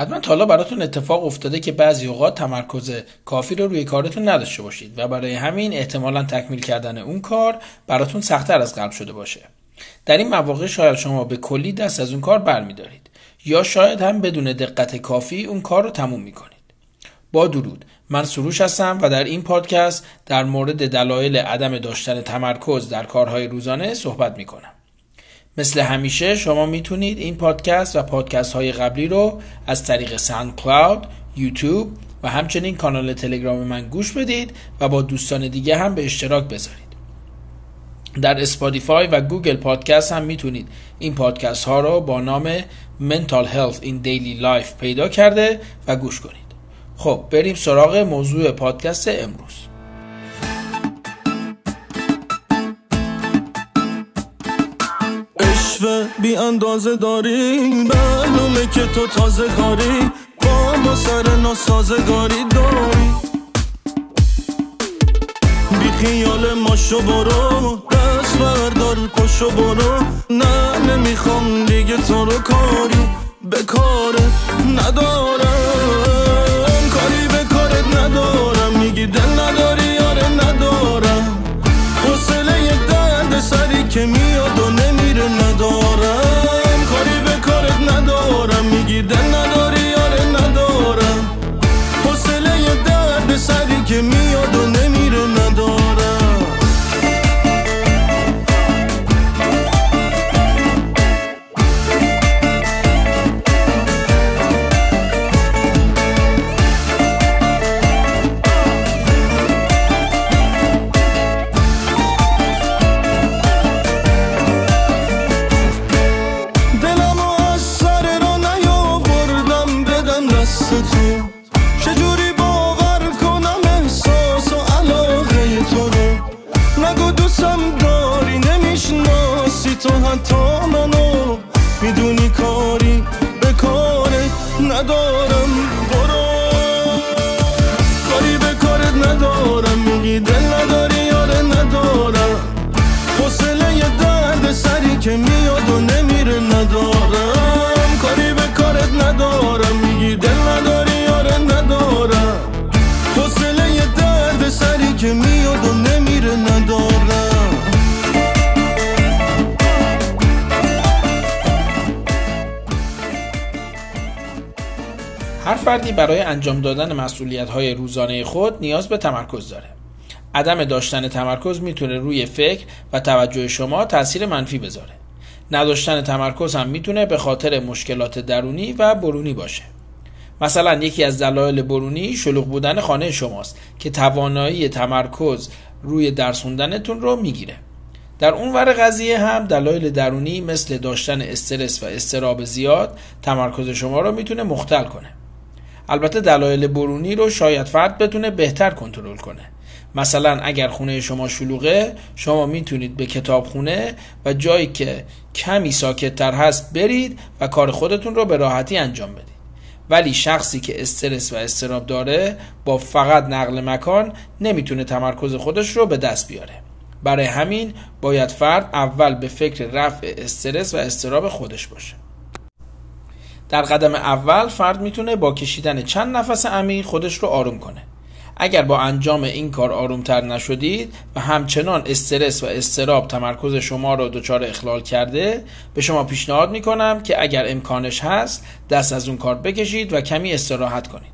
حتما حالا براتون اتفاق افتاده که بعضی اوقات تمرکز کافی رو روی کارتون نداشته باشید و برای همین احتمالا تکمیل کردن اون کار براتون سختتر از قبل شده باشه. در این مواقع شاید شما به کلی دست از اون کار برمیدارید یا شاید هم بدون دقت کافی اون کار رو تموم می‌کنید. با درود من سروش هستم و در این پادکست در مورد دلایل عدم داشتن تمرکز در کارهای روزانه صحبت می‌کنم. مثل همیشه شما می‌تونید این پادکست و پادکست های قبلی رو از طریق SoundCloud، یوتیوب و همچنین کانال تلگرام من گوش بدید و با دوستان دیگه هم به اشتراک بذارید. در Spotify و Google Podcast هم می‌تونید این پادکست ها رو با نام Mental Health in Daily Life پیدا کرده و گوش کنید. خب بریم سراغ موضوع پادکست امروز. بی اندازه داری؟ معلومه که تو تازه کاری. با ما سر ناسازگاری داری. بی خیال ماشو برو. دست بردار پشو برو. نه نمی‌خوام دیگه تو رو کاری. به کارت ندارم. کاری به کارت ندارم. میگی دل نداری یاره ندارم. حوصله درد سری که میاد so فردی برای انجام دادن مسئولیت های روزانه خود نیاز به تمرکز داره. عدم داشتن تمرکز می‌تونه روی فکر و توجه شما تاثیر منفی بذاره. نداشتن تمرکز هم می‌تونه به خاطر مشکلات درونی و برونی باشه. مثلا یکی از دلایل برونی شلوغ بودن خانه شماست که توانایی تمرکز روی درس خوندنتون رو می‌گیره. در اون ور قضیه هم دلایل درونی مثل داشتن استرس و استراب زیاد تمرکز شما رو می‌تونه مختل کنه. البته دلایل برونی رو شاید فرد بتونه بهتر کنترل کنه. مثلا اگر خونه شما شلوغه شما می‌تونید به کتابخونه و جایی که کمی ساکتتر هست برید و کار خودتون رو به راحتی انجام بدید. ولی شخصی که استرس و استراب داره با فقط نقل مکان نمی‌تونه تمرکز خودش رو به دست بیاره. برای همین باید فرد اول به فکر رفع استرس و استراب خودش باشه. در قدم اول فرد می‌تونه با کشیدن چند نفس عمیق خودش رو آروم کنه. اگر با انجام این کار آرومتر نشدید و همچنان استرس و استراب تمرکز شما را دچار اخلال کرده به شما پیشنهاد می‌کنم که اگر امکانش هست دست از اون کار بکشید و کمی استراحت کنید.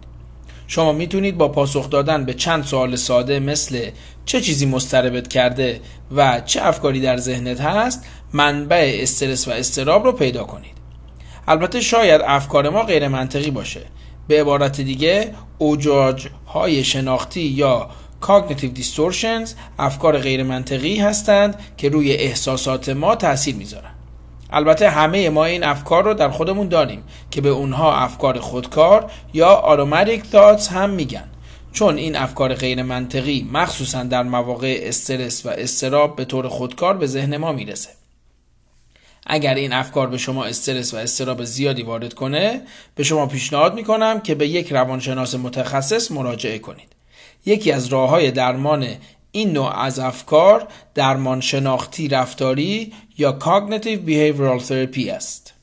شما می‌تونید با پاسخ دادن به چند سوال ساده مثل چه چیزی مضطربت کرده و چه افکاری در ذهنت هست منبع استرس و استراب رو پیدا کنید. البته شاید افکار ما غیر منطقی باشه. به عبارت دیگه اوجاج های شناختی یا cognitive distortions افکار غیر منطقی هستند که روی احساسات ما تاثیر می‌ذارن. البته همه ما این افکار رو در خودمون داریم که به اونها افکار خودکار یا automatic thoughts هم میگن. چون این افکار غیر منطقی مخصوصا در مواقع استرس و استراب به طور خودکار به ذهن ما می‌رسه. اگر این افکار به شما استرس و استراب زیادی وارد کنه به شما پیشنهاد می‌کنم که به یک روانشناس متخصص مراجعه کنید یکی از راه های درمان این نوع از افکار درمان شناختی رفتاری یا Cognitive Behavioral Therapy است.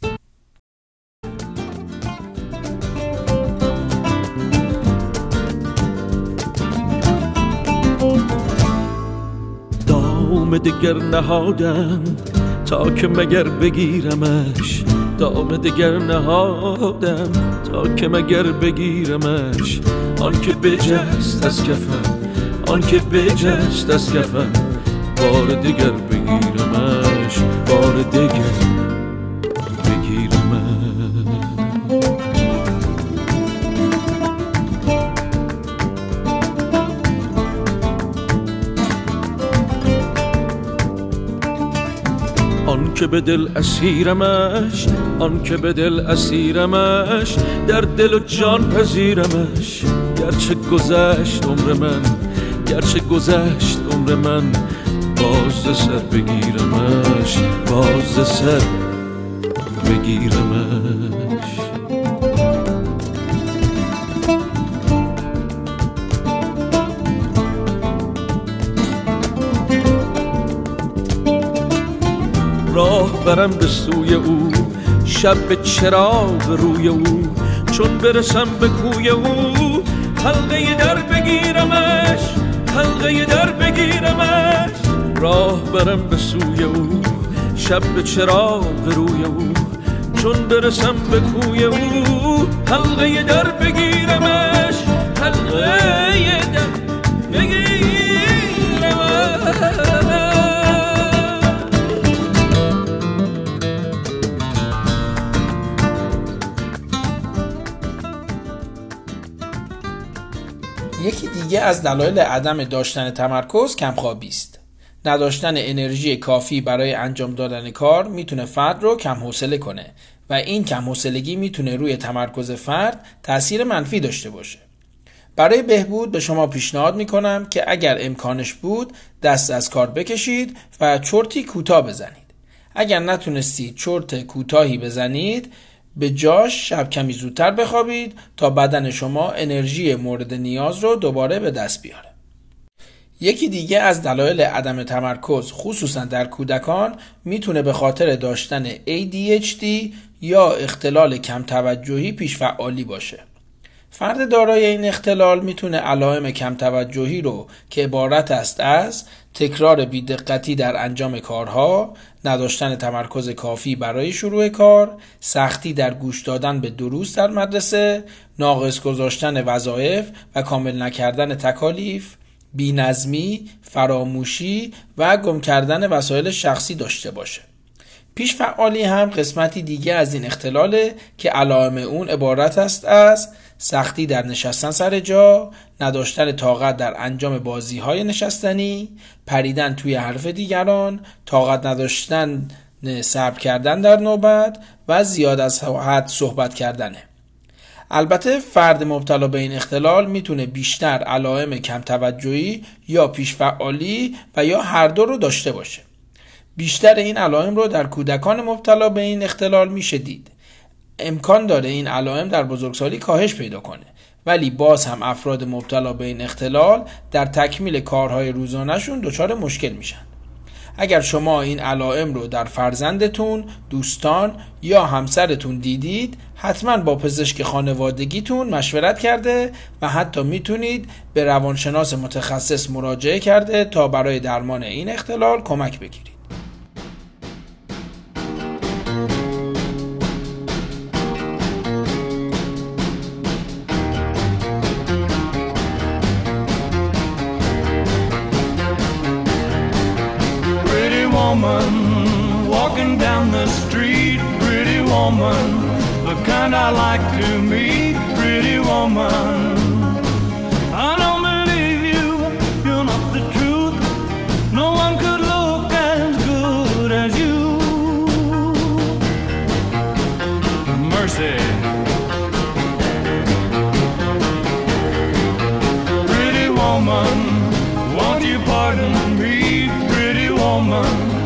دام دیگر نهادم تا که مگر بگیرمش. دام دگر نهادم تا که مگر بگیرمش. آن که بجست از کفم آن که بجست از کفم بار دیگر بگیرمش بار دیگر که به دل اسیرمش آن که به دل اسیرمش در دل و جان پذیرمش. گرچه گذشت عمر من گرچه گذشت عمر من باز سر بگیرمش باز سر بگیرمش. برم به سوی او شب به چراغ روی او. چون برسم به کوی او حلقه در بگیرمش حلقه در بگیرمش. راه برم به سوی او شب به چراغ روی او. چون برسم به کوی او حلقه در بگیرمش. از دلایل عدم داشتن تمرکز کمخوابی است. نداشتن انرژی کافی برای انجام دادن کار می‌تونه فرد رو کم حوصله کنه و این کم حوصلگی می‌تونه روی تمرکز فرد تاثیر منفی داشته باشه. برای بهبود به شما پیشنهاد می‌کنم که اگر امکانش بود دست از کار بکشید و چرتی کوتاه بزنید. اگر نتونستید چرت کوتاهی بزنید به جاش شب کمی زودتر بخوابید تا بدن شما انرژی مورد نیاز رو دوباره به دست بیاره. یکی دیگه از دلایل عدم تمرکز خصوصا در کودکان می‌تونه به خاطر داشتن ADHD یا اختلال کم توجهی پیش فعالی باشه. فرد دارای این اختلال می‌تونه علائم کم توجهی رو که عبارت است از تکرار بیدقتی در انجام کارها، نداشتن تمرکز کافی برای شروع کار، سختی در گوش دادن به دروس در مدرسه، ناقص گذاشتن وظایف و کامل نکردن تکالیف، بینظمی، فراموشی و گم کردن وسایل شخصی داشته باشه. پیش فعالی هم قسمتی دیگه از این اختلاله که علائم اون عبارت است از سختی در نشستن سر جا، نداشتن طاقت در انجام بازی های نشستنی، پریدن توی حرف دیگران، طاقت نداشتن صبر کردن در نوبت و زیاد از حد صحبت کردنه. البته فرد مبتلا به این اختلال می‌تونه بیشتر علائم کم توجهی یا پیشفعالی و یا هر دو رو داشته باشه. بیشتر این علائم رو در کودکان مبتلا به این اختلال میشه دید. امکان داره این علائم در بزرگسالی کاهش پیدا کنه. ولی باز هم افراد مبتلا به این اختلال در تکمیل کارهای روزانهشون دچار مشکل میشن. اگر شما این علائم رو در فرزندتون، دوستان یا همسرتون دیدید حتما با پزشک خانوادگیتون مشورت کرده و حتی می‌تونید به روانشناس متخصص مراجعه کرده تا برای درمان این اختلال کمک بگیرید. Woman walking down the street, pretty woman, the kind I like to meet, pretty woman. I don't believe you, you're not the truth. No one could look as good as you. Mercy. Pretty woman, won't you pardon me, pretty woman?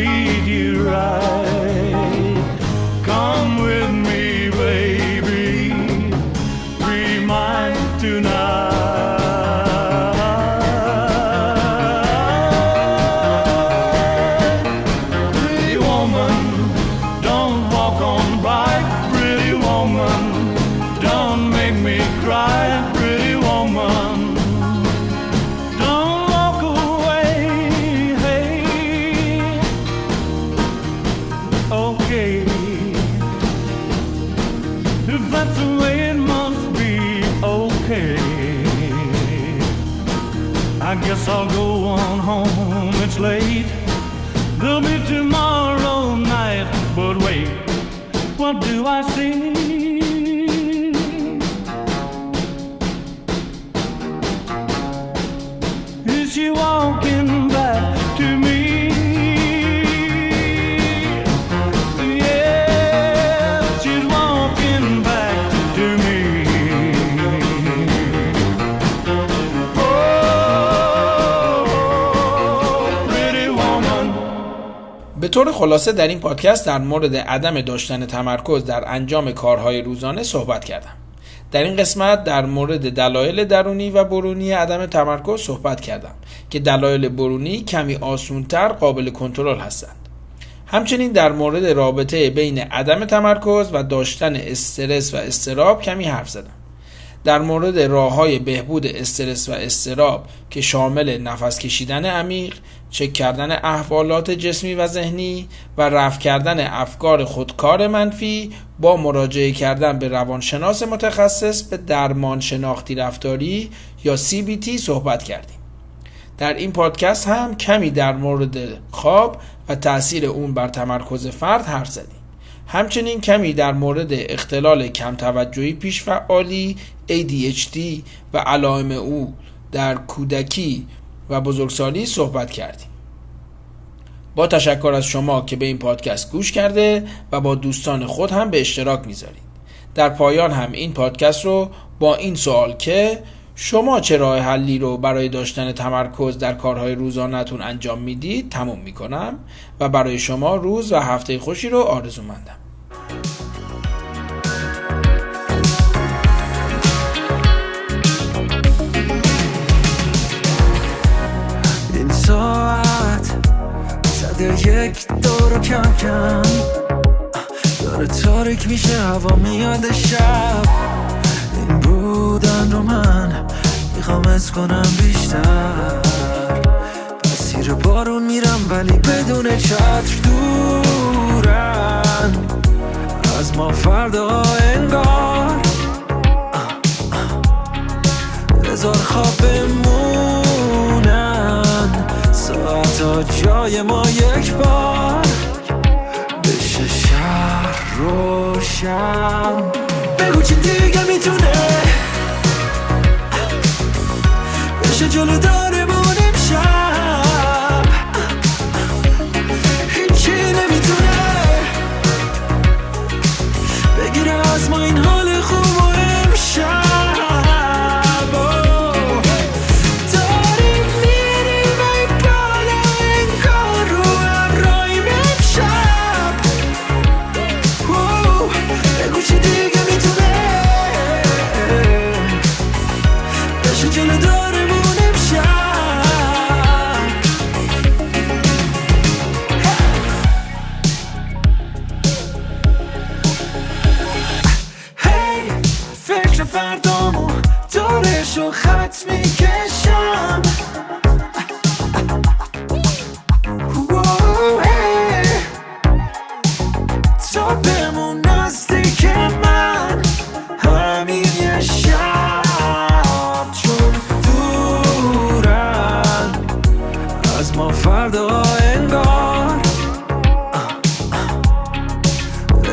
Treat you right. طور خلاصه در این پادکست در مورد عدم داشتن تمرکز در انجام کارهای روزانه صحبت کردم. در این قسمت در مورد دلایل درونی و برونی عدم تمرکز صحبت کردم که دلایل برونی کمی آسونتر قابل کنترل هستند. همچنین در مورد رابطه بین عدم تمرکز و داشتن استرس و استراب کمی حرف زدم. در مورد راه های بهبود استرس و استراب که شامل نفس کشیدن عمیق، چک کردن احوالات جسمی و ذهنی و رفع کردن افکار خودکار منفی با مراجعه کردن به روانشناس متخصص به درمان شناختی رفتاری یا CBT صحبت کردیم. در این پادکست هم کمی در مورد خواب و تاثیر اون بر تمرکز فرد حرف زدیم. همچنین کمی در مورد اختلال کم توجهی پیش فعالی ADHD و علائم او در کودکی و بزرگسالی صحبت کردیم. با تشکر از شما که به این پادکست گوش کرده و با دوستان خود هم به اشتراک می‌ذارید. در پایان هم این پادکست رو با این سوال که شما چه راه حلی رو برای داشتن تمرکز در کارهای روزانهتون انجام می‌دید تموم می‌کنم و برای شما روز و هفته خوشی رو آرزو مندم. زده یک دور کم کم. داره تاریک میشه هوا میاد شب. این بودن رو من می‌خوام از کنم بیشتر. مسیر بارون میرم ولی بدون چتر دورن. از ما فردا جای ما یک بار بشه شهر روشن. بگو چی دیگه می‌تونه. بشه جلو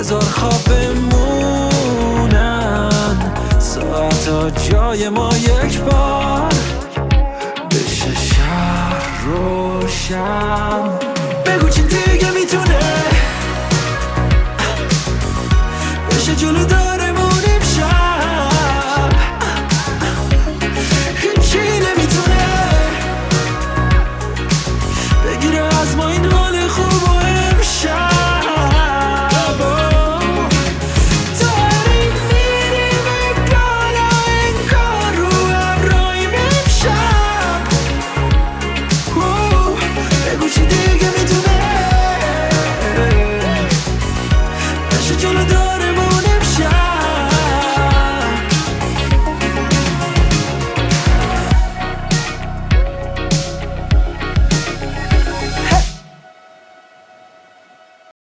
بذار خواب بمونن ساعتا جای ما یک بار. بشه شهر روشن. بگو چی دیگه می‌تونه. بشه جلو